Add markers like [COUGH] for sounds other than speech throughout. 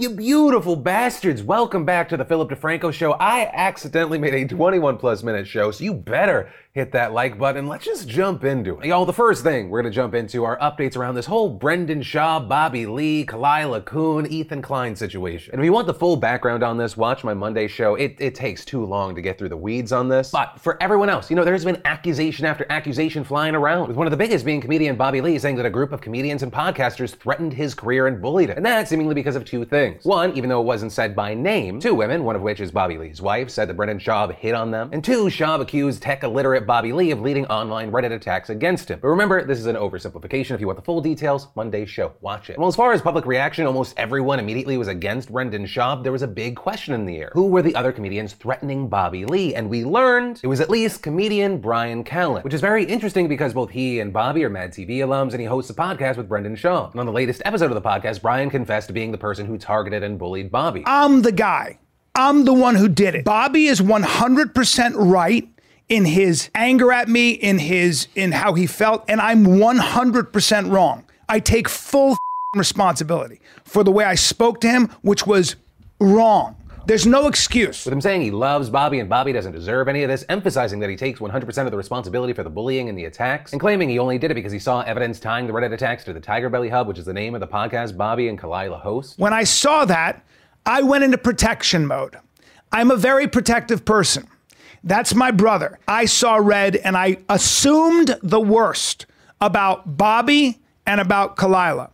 you beautiful bastards. Welcome back to the Philip DeFranco show. I accidentally made a 21 plus minute show, so you better hit that like button. Let's just jump into it. Y'all, the first thing we're gonna jump into are updates around this whole Brendan Schaub, Bobby Lee, Khalyla Kuhn, Ethan Klein situation. And if you want the full background on this, watch my Monday show. It, it takes too long to get through the weeds on this. But for everyone else, you know, there's been accusation after accusation flying around, with one of the biggest being comedian Bobby Lee saying that a group of comedians and podcasters threatened his career and bullied him. And that seemingly because of two things. One, even though it wasn't said by name, two women, one of which is Bobby Lee's wife, said that Brendan Schaub hit on them. And two, Schaub accused tech illiterate Bobby Lee of leading online Reddit attacks against him. But remember, this is an oversimplification. If you want the full details, Monday's show, watch it. Well, as far as public reaction, almost everyone immediately was against Brendan Schaub. There was a big question in the air. Who were the other comedians threatening Bobby Lee? And we learned it was at least comedian Bryan Callen, which is very interesting because both he and Bobby are Mad TV alums and he hosts a podcast with Brendan Schaub. And on the latest episode of the podcast, Bryan confessed to being the person who targeted and bullied Bobby. I'm the guy. I'm the one who did it. Bobby is 100% right in his anger at me, in his in how he felt, and I'm 100% wrong. I take full responsibility for the way I spoke to him, which was wrong. There's no excuse. With him saying he loves Bobby and Bobby doesn't deserve any of this, emphasizing that he takes 100% of the responsibility for the bullying and the attacks, and claiming he only did it because he saw evidence tying the Reddit attacks to the Tiger Belly Hub, which is the name of the podcast Bobby and Khalyla host. When I saw that, I went into protection mode. I'm a very protective person. That's my brother. I saw red and I assumed the worst about Bobby and about Khalyla.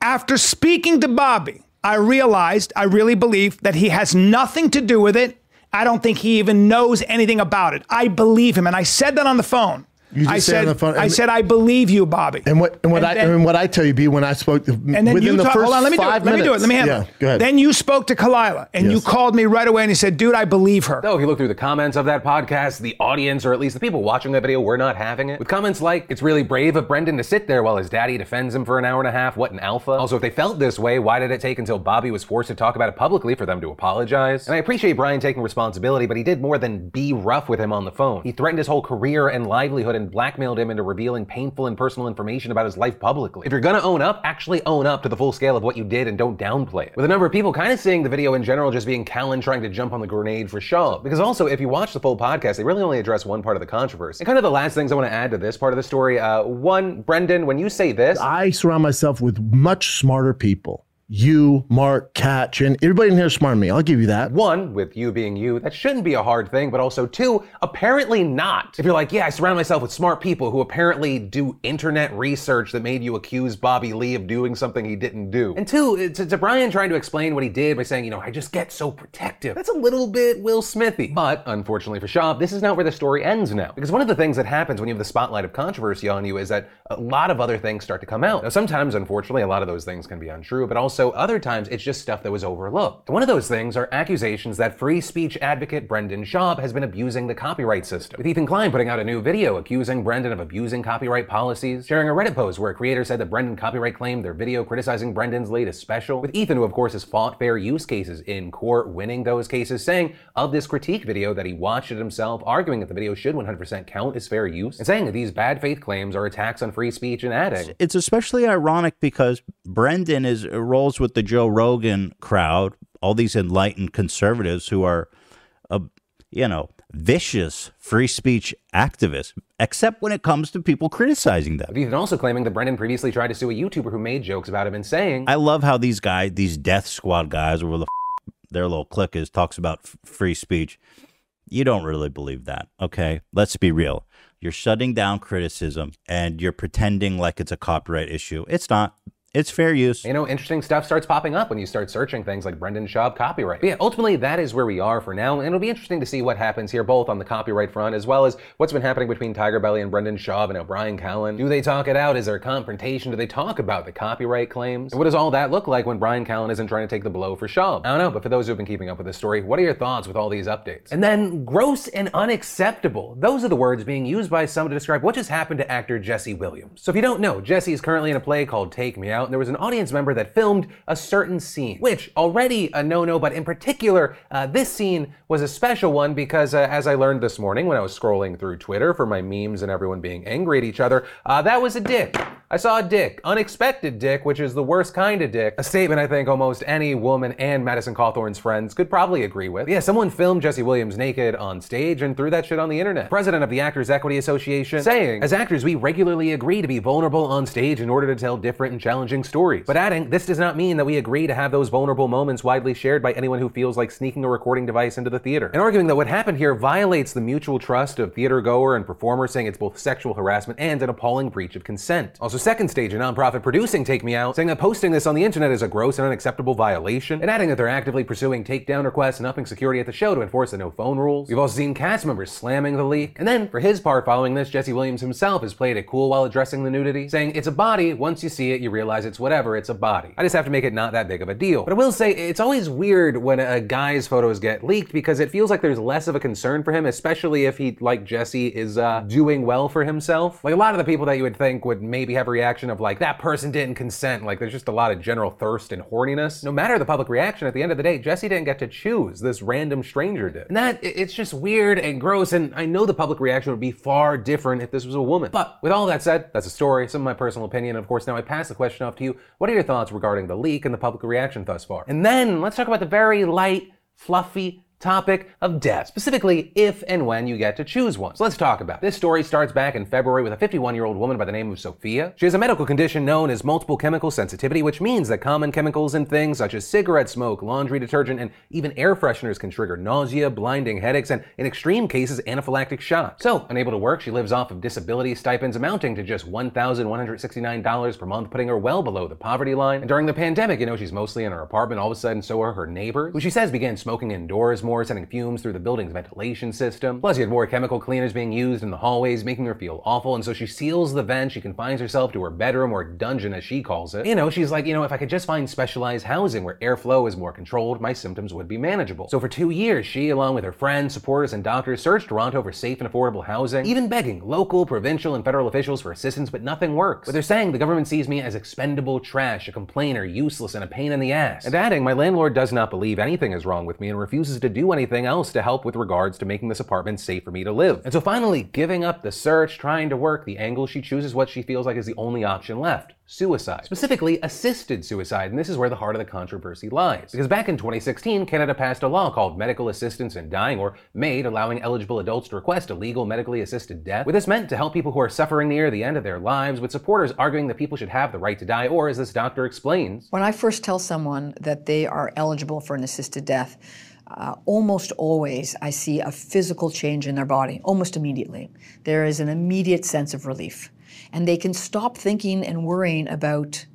After speaking to Bobby, I realized, I really believe that he has nothing to do with it. I don't think he even knows anything about it. I believe him. And I said that on the phone. You just I said said, on the phone- I said, I believe you, Bobby. And what and what And I then- and what I tell you, B, when I spoke to, And then within you the talk, first hold on, let me do it. five Let me do it. Let me minutes- handle yeah, it. Go ahead. Then you spoke to Khalyla and you called me right away and you said, dude, I believe her. Though, if you look through the comments of that podcast, the audience, or at least the people watching that video, were not having it. With comments like, it's really brave of Brendan to sit there while his daddy defends him for an hour and a half. What an alpha. Also, if they felt this way, why did it take until Bobby was forced to talk about it publicly for them to apologize? And I appreciate Bryan taking responsibility, but he did more than be rough with him on the phone. He threatened his whole career and livelihood and blackmailed him into revealing painful and personal information about his life publicly. If you're gonna own up, actually own up to the full scale of what you did and don't downplay it. With a number of people kind of seeing the video in general just being Callen trying to jump on the grenade for Schaub. Because also, if you watch the full podcast, they really only address one part of the controversy. And kind of the last things I want to add to this part of the story. Uh, one, Brendan, when you say this, I surround myself with much smarter people. You, Mark, Kat, Chin, everybody in here is smarter than me. I'll give you that. One, with you being you, that shouldn't be a hard thing, but also two, apparently not. If you're like, yeah, I surround myself with smart people who apparently do internet research that made you accuse Bobby Lee of doing something he didn't do. And two, uh, to, to Bryan trying to explain what he did by saying, you know, I just get so protective. That's a little bit Will Smithy. But unfortunately for Schaub, this is not where the story ends now. Because one of the things that happens when you have the spotlight of controversy on you is that a lot of other things start to come out. Now, sometimes, unfortunately, a lot of those things can be untrue, but also other times it's just stuff that was overlooked. One of those things are accusations that free speech advocate Brendan Schaub has been abusing the copyright system. With Ethan Klein putting out a new video accusing Brendan of abusing copyright policies, sharing a Reddit post where a creator said that Brendan copyright claimed their video criticizing Brendan's latest special, with Ethan, who of course has fought fair use cases in court, winning those cases, saying of this critique video that he watched it himself, arguing that the video should 100% count as fair use, and saying that these bad faith claims are attacks on free speech and adding. It's especially ironic because Brendan is rolls with the Joe Rogan crowd, all these enlightened conservatives who are, uh, you know, vicious free speech activists, except when it comes to people criticizing them. Ethan also claiming that Brendan previously tried to sue a YouTuber who made jokes about him and saying, I love how these guys, these Death Squad guys, or where the f- their little clique is, talks about f- free speech. You don't really believe that, okay? Let's be real. You're shutting down criticism and you're pretending like it's a copyright issue. It's not. It's fair use. You know, interesting stuff starts popping up when you start searching things like Brendan Schaub copyright. But yeah, ultimately, that is where we are for now, and it'll be interesting to see what happens here, both on the copyright front as well as what's been happening between Tiger Belly and Brendan Schaub and now Bryan Callen. Do they talk it out? Is there a confrontation? Do they talk about the copyright claims? And what does all that look like when Bryan Callen isn't trying to take the blow for Schaub? I don't know, but for those who've been keeping up with this story, what are your thoughts with all these updates? And then, gross and unacceptable. Those are the words being used by some to describe what just happened to actor Jesse Williams. So if you don't know, Jesse is currently in a play called Take Me Out, and there was an audience member that filmed a certain scene, which already a no-no, but in particular, uh, this scene was a special one because, uh, as I learned this morning when I was scrolling through Twitter for my memes and everyone being angry at each other, uh, that was a dick. I saw a dick. Unexpected dick, which is the worst kind of dick. A statement I think almost any woman and Madison Cawthorn's friends could probably agree with. Yeah, someone filmed Jesse Williams naked on stage and threw that shit on the internet. President of the Actors Equity Association saying, As actors, we regularly agree to be vulnerable on stage in order to tell different and challenging stories. But adding, this does not mean that we agree to have those vulnerable moments widely shared by anyone who feels like sneaking a recording device into the theater. And arguing that what happened here violates the mutual trust of theater goer and performer, saying it's both sexual harassment and an appalling breach of consent. Also, Second Stage, a nonprofit producing Take Me Out, saying that posting this on the internet is a gross and unacceptable violation, and adding that they're actively pursuing takedown requests and upping security at the show to enforce the no phone rules. We've also seen cast members slamming the leak. And then, for his part following this, Jesse Williams himself has played it cool while addressing the nudity, saying it's a body, once you see it, you realize it's whatever, it's a body. I just have to make it not that big of a deal. But I will say, it's always weird when a guy's photos get leaked because it feels like there's less of a concern for him, especially if he, like Jesse, is uh, doing well for himself. Like a lot of the people that you would think would maybe have a reaction of like, that person didn't consent, like there's just a lot of general thirst and horniness. No matter the public reaction, at the end of the day, Jesse didn't get to choose, this random stranger did. And that, it's just weird and gross, and I know the public reaction would be far different if this was a woman. But with all that said, that's a story, some of my personal opinion, of course, now I pass the question off to you. What are your thoughts regarding the leak and the public reaction thus far? And then let's talk about the very light, fluffy, topic of death, specifically if and when you get to choose one. So let's talk about it. This story starts back in February with a 51 year old woman by the name of Sophia. She has a medical condition known as multiple chemical sensitivity, which means that common chemicals in things such as cigarette smoke, laundry detergent, and even air fresheners can trigger nausea, blinding headaches, and in extreme cases, anaphylactic shock. So, unable to work, she lives off of disability stipends amounting to just $1,169 per month, putting her well below the poverty line. And during the pandemic, you know, she's mostly in her apartment, all of a sudden, so are her neighbors, who she says began smoking indoors more, sending fumes through the building's ventilation system. Plus, you had more chemical cleaners being used in the hallways, making her feel awful, and so she seals the vent. She confines herself to her bedroom or dungeon, as she calls it. You know, she's like, you know, if I could just find specialized housing where airflow is more controlled, my symptoms would be manageable. So for two years, she, along with her friends, supporters, and doctors, searched Toronto for safe and affordable housing, even begging local, provincial, and federal officials for assistance, but nothing works. But they're saying the government sees me as expendable trash, a complainer, useless, and a pain in the ass. And adding, my landlord does not believe anything is wrong with me and refuses to do anything else to help with regards to making this apartment safe for me to live. And so finally, giving up the search, trying to work, the angle she chooses what she feels like is the only option left suicide. Specifically, assisted suicide, and this is where the heart of the controversy lies. Because back in 2016, Canada passed a law called Medical Assistance in Dying, or MAID, allowing eligible adults to request a legal medically assisted death, with this meant to help people who are suffering near the end of their lives, with supporters arguing that people should have the right to die, or as this doctor explains, When I first tell someone that they are eligible for an assisted death, uh, almost always I see a physical change in their body, almost immediately. There is an immediate sense of relief. And they can stop thinking and worrying about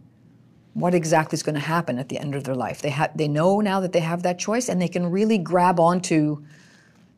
what exactly is going to happen at the end of their life. They, ha- they know now that they have that choice and they can really grab onto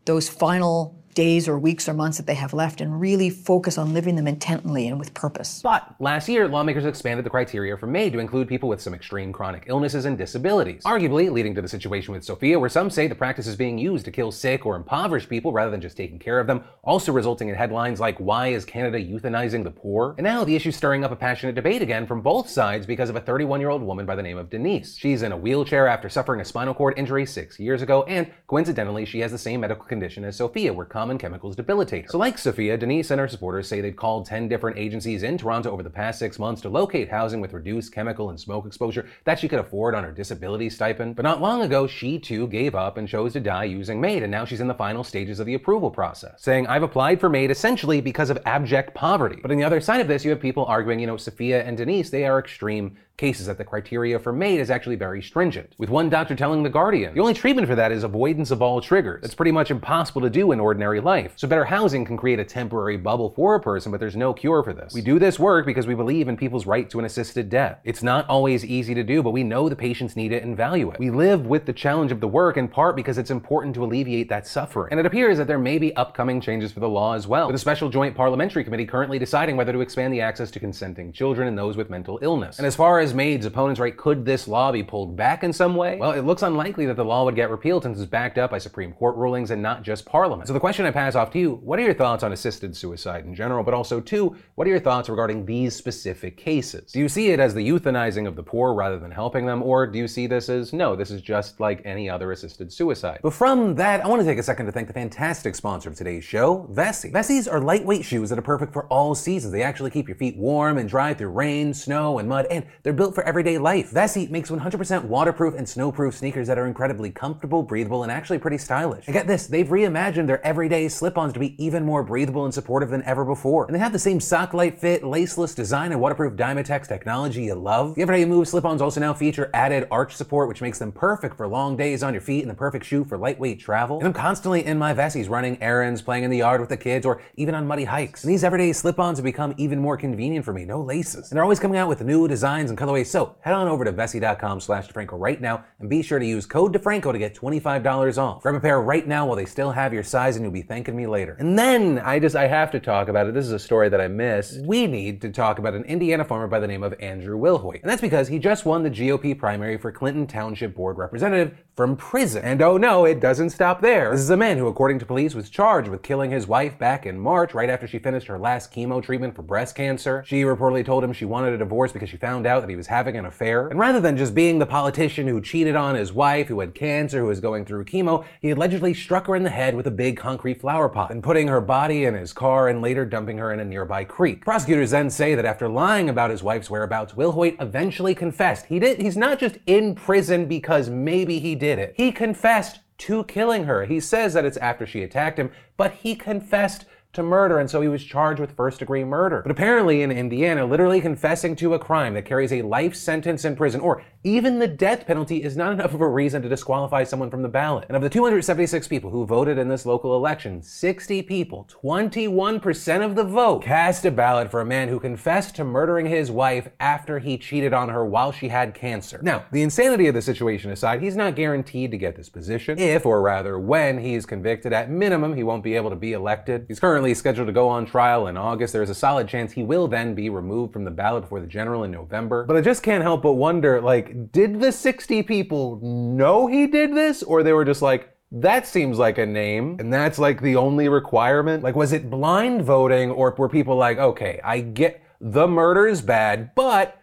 those final days or weeks or months that they have left and really focus on living them intently and with purpose. But last year, lawmakers expanded the criteria for MAID to include people with some extreme chronic illnesses and disabilities, arguably leading to the situation with Sophia, where some say the practice is being used to kill sick or impoverished people rather than just taking care of them, also resulting in headlines like, Why is Canada euthanizing the poor? And now the issue's stirring up a passionate debate again from both sides because of a 31 year old woman by the name of Denise. She's in a wheelchair after suffering a spinal cord injury six years ago, and coincidentally, she has the same medical condition as Sophia, where common chemicals debilitate her. So, like Sophia, Denise and her supporters say they've called 10 different agencies in Toronto over the past six months to locate housing with reduced chemical and smoke exposure that she could afford on her disability stipend. But not long ago, she too gave up and chose to die using MAID, and now she's in the final stages of the approval process, saying, I've applied for MAID essentially because of abject poverty. But on the other side of this, you have people arguing, you know, Sophia and Denise, they are extreme cases that the criteria for MAID is actually very stringent. With one doctor telling The Guardian, the only treatment for that is avoidance of all triggers. It's pretty much impossible to do in ordinary life. So better housing can create a temporary bubble for a person, but there's no cure for this. We do this work because we believe in people's right to an assisted death. It's not always easy to do, but we know the patients need it and value it. We live with the challenge of the work in part because it's important to alleviate that suffering. And it appears that there may be upcoming changes for the law as well, with a special joint parliamentary committee currently deciding whether to expand the access to consenting children and those with mental illness. And as far as MAID's opponents right, could this law be pulled back in some way? Well, it looks unlikely that the law would get repealed since it's backed up by Supreme Court rulings and not just Parliament. So the question question I pass off to you what are your thoughts on assisted suicide in general, but also, two, what are your thoughts regarding these specific cases? Do you see it as the euthanizing of the poor rather than helping them, or do you see this as no, this is just like any other assisted suicide? But from that, I want to take a second to thank the fantastic sponsor of today's show, Vessi. Vessies are lightweight shoes that are perfect for all seasons. They actually keep your feet warm and dry through rain, snow, and mud, and they're built for everyday life. Vessi makes 100% waterproof and snowproof sneakers that are incredibly comfortable, breathable, and actually pretty stylish. And get this, they've reimagined their everyday slip-ons to be even more breathable and supportive than ever before. And they have the same sock-light fit, laceless design, and waterproof Dymatex technology you love. The Everyday Move slip-ons also now feature added arch support, which makes them perfect for long days on your feet and the perfect shoe for lightweight travel. And I'm constantly in my Vessies running errands, playing in the yard with the kids, or even on muddy hikes. And these everyday slip-ons have become even more convenient for me, no laces. And they're always coming out with new designs and colorways, so head on over to Vessi.com slash DeFranco right now and be sure to use code DeFranco to get $25 off. Grab a pair right now while they still have your size and you'll be thanking me later. And then I just, I have to talk about it. This is a story that I missed. We need to talk about an Indiana farmer by the name of Andrew Wilhoit. And that's because he just won the GOP primary for Clinton Township Board Representative from prison. And oh no, it doesn't stop there. This is a man who, according to police, was charged with killing his wife back in March, right after she finished her last chemo treatment for breast cancer. She reportedly told him she wanted a divorce because she found out that he was having an affair. And rather than just being the politician who cheated on his wife, who had cancer, who was going through chemo, he allegedly struck her in the head with a big concrete flower pot, and putting her body in his car and later dumping her in a nearby creek. Prosecutors then say that after lying about his wife's whereabouts, Wilhoit eventually confessed. He did he's not just in prison because maybe he did it. He confessed to killing her. He says that it's after she attacked him, but he confessed to murder, and so he was charged with first degree murder. But apparently, in Indiana, literally confessing to a crime that carries a life sentence in prison or even the death penalty is not enough of a reason to disqualify someone from the ballot. And of the 276 people who voted in this local election, 60 people, 21% of the vote, cast a ballot for a man who confessed to murdering his wife after he cheated on her while she had cancer. Now, the insanity of the situation aside, he's not guaranteed to get this position. If, or rather, when he's convicted, at minimum, he won't be able to be elected. He's currently scheduled to go on trial in August. There's a solid chance he will then be removed from the ballot before the general in November. But I just can't help but wonder like, did the 60 people know he did this? Or they were just like, that seems like a name, and that's like the only requirement? Like, was it blind voting, or were people like, okay, I get the murder's bad, but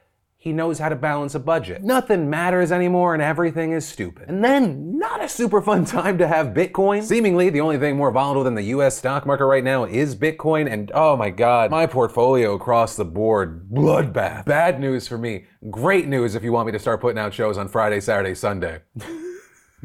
he knows how to balance a budget. Nothing matters anymore and everything is stupid. And then, not a super fun [LAUGHS] time to have Bitcoin. Seemingly, the only thing more volatile than the US stock market right now is Bitcoin. And oh my God, my portfolio across the board, bloodbath. Bad news for me. Great news if you want me to start putting out shows on Friday, Saturday, Sunday. [LAUGHS]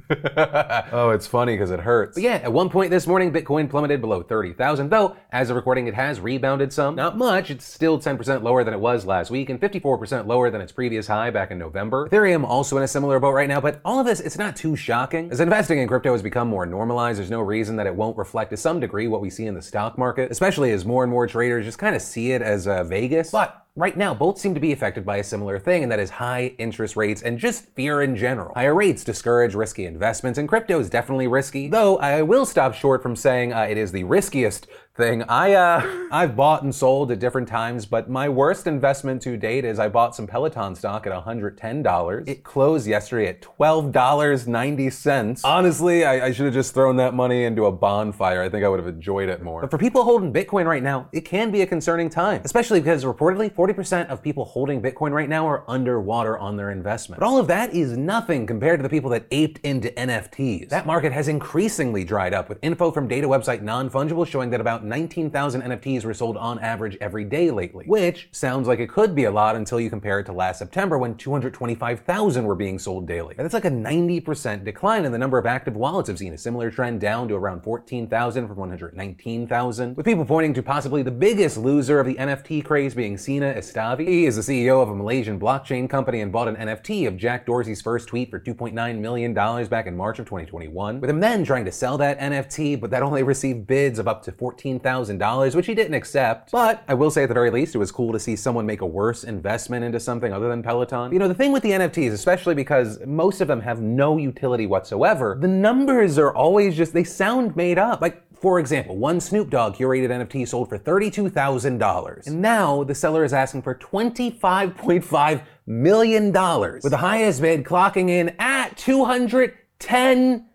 oh, it's funny because it hurts. But yeah, at one point this morning, Bitcoin plummeted below 30,000, though as of recording, it has rebounded some. Not much, it's still 10% lower than it was last week and 54% lower than its previous high back in November. Ethereum also in a similar boat right now, but all of this, it's not too shocking. As investing in crypto has become more normalized, there's no reason that it won't reflect to some degree what we see in the stock market, especially as more and more traders just kind of see it as uh, Vegas. But Right now, both seem to be affected by a similar thing, and that is high interest rates and just fear in general. Higher rates discourage risky investments, and crypto is definitely risky, though I will stop short from saying uh, it is the riskiest thing. I uh, [LAUGHS] I've bought and sold at different times, but my worst investment to date is I bought some Peloton stock at $110. It closed yesterday at $12.90. Honestly, I, I should have just thrown that money into a bonfire. I think I would have enjoyed it more. But for people holding Bitcoin right now, it can be a concerning time, especially because reportedly 40% of people holding Bitcoin right now are underwater on their investment. But all of that is nothing compared to the people that aped into NFTs. That market has increasingly dried up with info from data website Non-Fungible showing that about 19,000 NFTs were sold on average every day lately, which sounds like it could be a lot until you compare it to last September when 225,000 were being sold daily. That's like a 90% decline in the number of active wallets. I've seen a similar trend down to around 14,000 from 119,000, with people pointing to possibly the biggest loser of the NFT craze being Sina Estavi. He is the CEO of a Malaysian blockchain company and bought an NFT of Jack Dorsey's first tweet for $2.9 million back in March of 2021, with him then trying to sell that NFT, but that only received bids of up to 14 $15,000, which he didn't accept. But I will say at the very least, it was cool to see someone make a worse investment into something other than Peloton. You know, the thing with the NFTs, especially because most of them have no utility whatsoever, the numbers are always just, they sound made up. Like, for example, one Snoop Dogg curated NFT sold for $32,000. And now the seller is asking for $25.5 million, with the highest bid clocking in at 210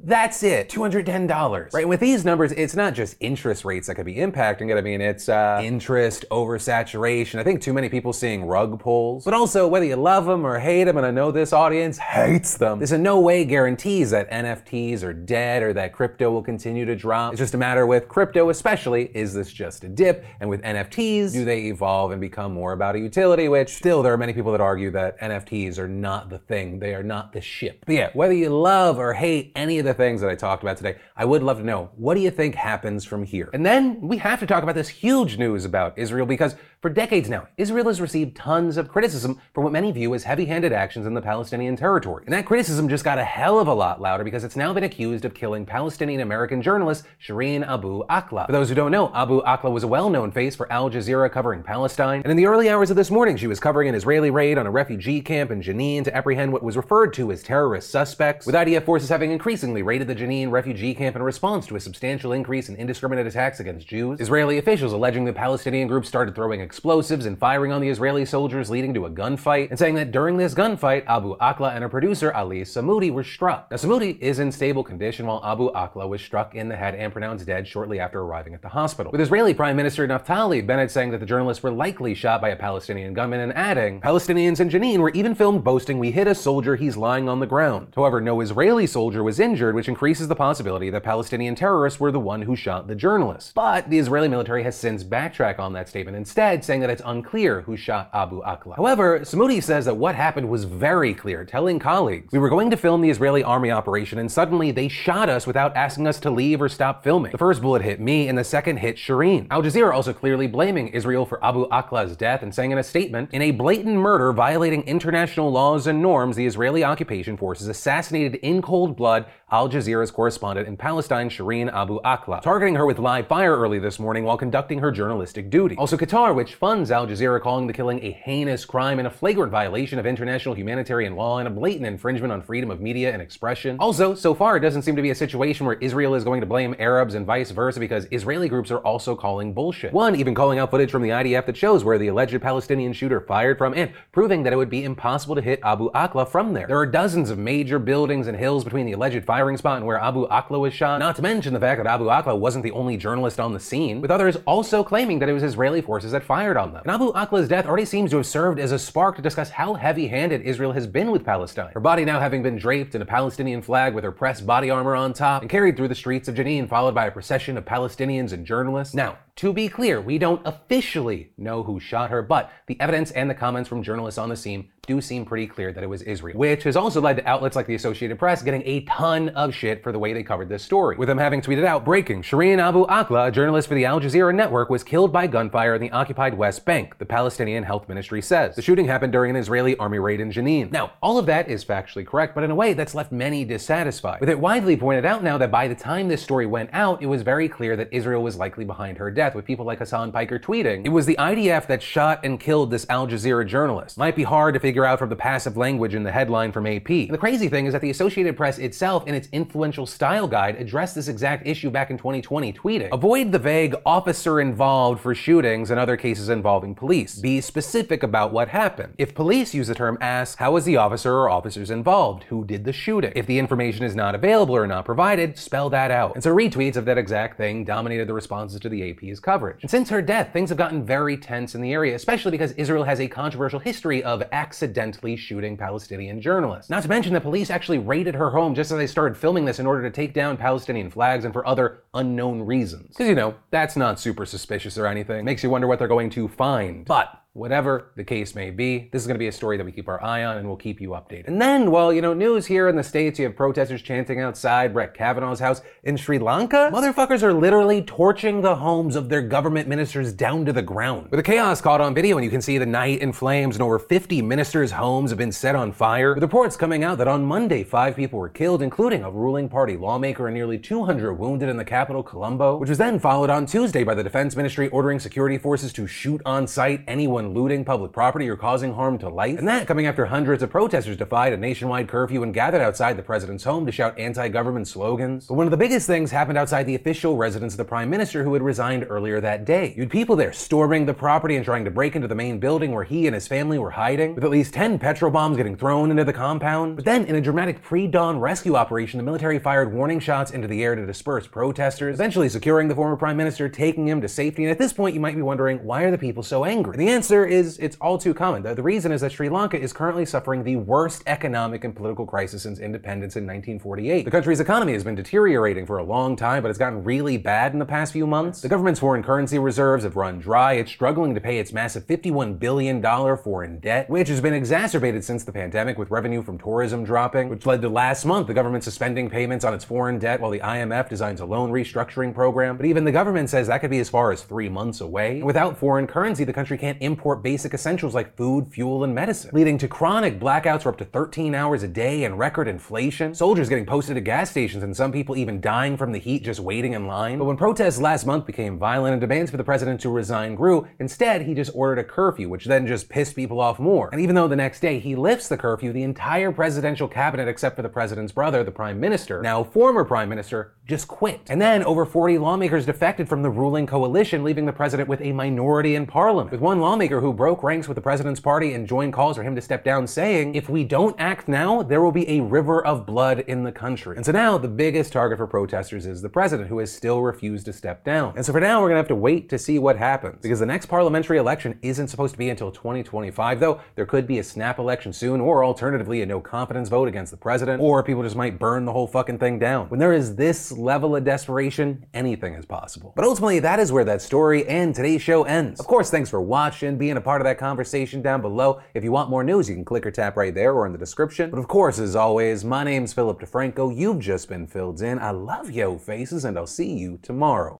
That's it, $210. Right? With these numbers, it's not just interest rates that could be impacting it. I mean, it's uh, interest, oversaturation. I think too many people seeing rug pulls. But also, whether you love them or hate them, and I know this audience hates them, this in no way guarantees that NFTs are dead or that crypto will continue to drop. It's just a matter with crypto, especially, is this just a dip? And with NFTs, do they evolve and become more about a utility? Which still, there are many people that argue that NFTs are not the thing. They are not the ship. But yeah, whether you love or hate any of the things that I talked about today, I would love to know what do you think happens from here? And then we have to talk about this huge news about Israel because for decades now, Israel has received tons of criticism for what many view as heavy handed actions in the Palestinian territory. And that criticism just got a hell of a lot louder because it's now been accused of killing Palestinian American journalist Shireen Abu Akleh. For those who don't know, Abu Akleh was a well known face for Al Jazeera covering Palestine. And in the early hours of this morning, she was covering an Israeli raid on a refugee camp in Jenin to apprehend what was referred to as terrorist suspects, with IDF forces having increasingly raided the Jenin refugee camp in response to a substantial increase in indiscriminate attacks against Jews. Israeli officials alleging the Palestinian group started throwing explosives and firing on the Israeli soldiers, leading to a gunfight, and saying that during this gunfight, Abu Akleh and her producer Ali Samoudi were struck. Now, Samoudi is in stable condition, while Abu Akleh was struck in the head and pronounced dead shortly after arriving at the hospital. With Israeli Prime Minister Naftali Bennett saying that the journalists were likely shot by a Palestinian gunman and adding, Palestinians in Jenin were even filmed boasting, We hit a soldier, he's lying on the ground. However, no Israeli soldier was injured, which increases the possibility that Palestinian terrorists were the one who shot the journalist. But the Israeli military has since backtracked on that statement instead, saying that it's unclear who shot Abu Akleh. However, Samoudi says that what happened was very clear, telling colleagues, We were going to film the Israeli army operation and suddenly they shot us without asking us to leave or stop filming. The first bullet hit me and the second hit Shireen. Al Jazeera also clearly blaming Israel for Abu Akleh's death and saying in a statement, in a blatant murder violating international laws and norms, the Israeli occupation forces assassinated in cold blood Al Jazeera's correspondent in Palestine, Shireen Abu Akleh, targeting her with live fire early this morning while conducting her journalistic duty. Also, Qatar, which funds Al Jazeera, calling the killing a heinous crime and a flagrant violation of international humanitarian law and a blatant infringement on freedom of media and expression. Also, so far, it doesn't seem to be a situation where Israel is going to blame Arabs and vice versa because Israeli groups are also calling bullshit. One even calling out footage from the IDF that shows where the alleged Palestinian shooter fired from and proving that it would be impossible to hit Abu Akleh from there. There are dozens of major buildings and hills between the alleged firing spot and where Abu Akleh was shot, not to mention the fact that Abu Akleh wasn't the only journalist on the scene, with others also claiming that it was Israeli forces that fired on them. And Abu Akleh's death already seems to have served as a spark to discuss how heavy-handed Israel has been with Palestine. Her body now having been draped in a Palestinian flag with her pressed body armor on top and carried through the streets of Jenin, followed by a procession of Palestinians and journalists. Now, to be clear, we don't officially know who shot her, but the evidence and the comments from journalists on the scene do seem pretty clear that it was Israel, which has also led to outlets like the Associated Press getting a ton of shit for the way they covered this story, with them having tweeted out, breaking, Shireen Abu Akleh, a journalist for the Al Jazeera network, was killed by gunfire in the occupied West Bank, the Palestinian Health Ministry says. The shooting happened during an Israeli army raid in Jenin. Now, all of that is factually correct, but in a way that's left many dissatisfied, with it widely pointed out now that by the time this story went out, it was very clear that Israel was likely behind her death, with people like Hasan Piker tweeting, it was the IDF that shot and killed this Al Jazeera journalist. Might be hard to figure out from the passive language in the headline from AP. And the crazy thing is that the Associated Press itself, in its influential style guide, addressed this exact issue back in 2020, tweeting, avoid the vague officer involved for shootings and other cases involving police. Be specific about what happened. If police use the term, ask, how was the officer or officers involved? Who did the shooting? If the information is not available or not provided, spell that out. And so retweets of that exact thing dominated the responses to the Coverage. And since her death, things have gotten very tense in the area, especially because Israel has a controversial history of accidentally shooting Palestinian journalists. Not to mention that police actually raided her home just as they started filming this in order to take down Palestinian flags and for other unknown reasons. Because, you know, that's not super suspicious or anything. Makes you wonder what they're going to find. But Whatever the case may be, this is going to be a story that we keep our eye on and we'll keep you updated. And then, well, you know, news here in the States, you have protesters chanting outside Brett Kavanaugh's house in Sri Lanka. Motherfuckers are literally torching the homes of their government ministers down to the ground. With the chaos caught on video, and you can see the night in flames, and over 50 ministers' homes have been set on fire. With reports coming out that on Monday, five people were killed, including a ruling party lawmaker and nearly 200 wounded in the capital, Colombo, which was then followed on Tuesday by the defense ministry ordering security forces to shoot on sight anyone in looting public property or causing harm to life. And that coming after hundreds of protesters defied a nationwide curfew and gathered outside the president's home to shout anti-government slogans. But one of the biggest things happened outside the official residence of the prime minister who had resigned earlier that day. You had people there storming the property and trying to break into the main building where he and his family were hiding, with at least 10 petrol bombs getting thrown into the compound. But then, in a dramatic pre-dawn rescue operation, the military fired warning shots into the air to disperse protesters, eventually securing the former prime minister, taking him to safety. And at this point, you might be wondering, why are the people so angry? And the answer is, it's all too common. The, the reason is that Sri Lanka is currently suffering the worst economic and political crisis since independence in 1948. The country's economy has been deteriorating for a long time, but it's gotten really bad in the past few months. The government's foreign currency reserves have run dry. It's struggling to pay its massive $51 billion foreign debt, which has been exacerbated since the pandemic with revenue from tourism dropping, which led to last month the government suspending payments on its foreign debt while the IMF designs a loan restructuring program. But even the government says that could be as far as three months away. Without foreign currency, the country can't import basic essentials like food, fuel, and medicine, leading to chronic blackouts for up to 13 hours a day and record inflation. Soldiers getting posted to gas stations and some people even dying from the heat just waiting in line. But when protests last month became violent and demands for the president to resign grew, instead he just ordered a curfew, which then just pissed people off more. And even though the next day he lifts the curfew, the entire presidential cabinet, except for the president's brother, the prime minister, now former prime minister, just quit. And then over 40 lawmakers defected from the ruling coalition, leaving the president with a minority in parliament. With one lawmaker who broke ranks with the president's party and joined calls for him to step down, saying, if we don't act now, there will be a river of blood in the country. And so now the biggest target for protesters is the president, who has still refused to step down. And so for now, we're gonna have to wait to see what happens, because the next parliamentary election isn't supposed to be until 2025, though there could be a snap election soon, or alternatively, a no confidence vote against the president, or people just might burn the whole fucking thing down. When there is this level of desperation, anything is possible. But ultimately, that is where that story and today's show ends. Of course, thanks for watching, being a part of that conversation down below. If you want more news, you can click or tap right there or in the description. But of course, as always, my name's Philip DeFranco. You've just been filled in. I love yo faces, and I'll see you tomorrow.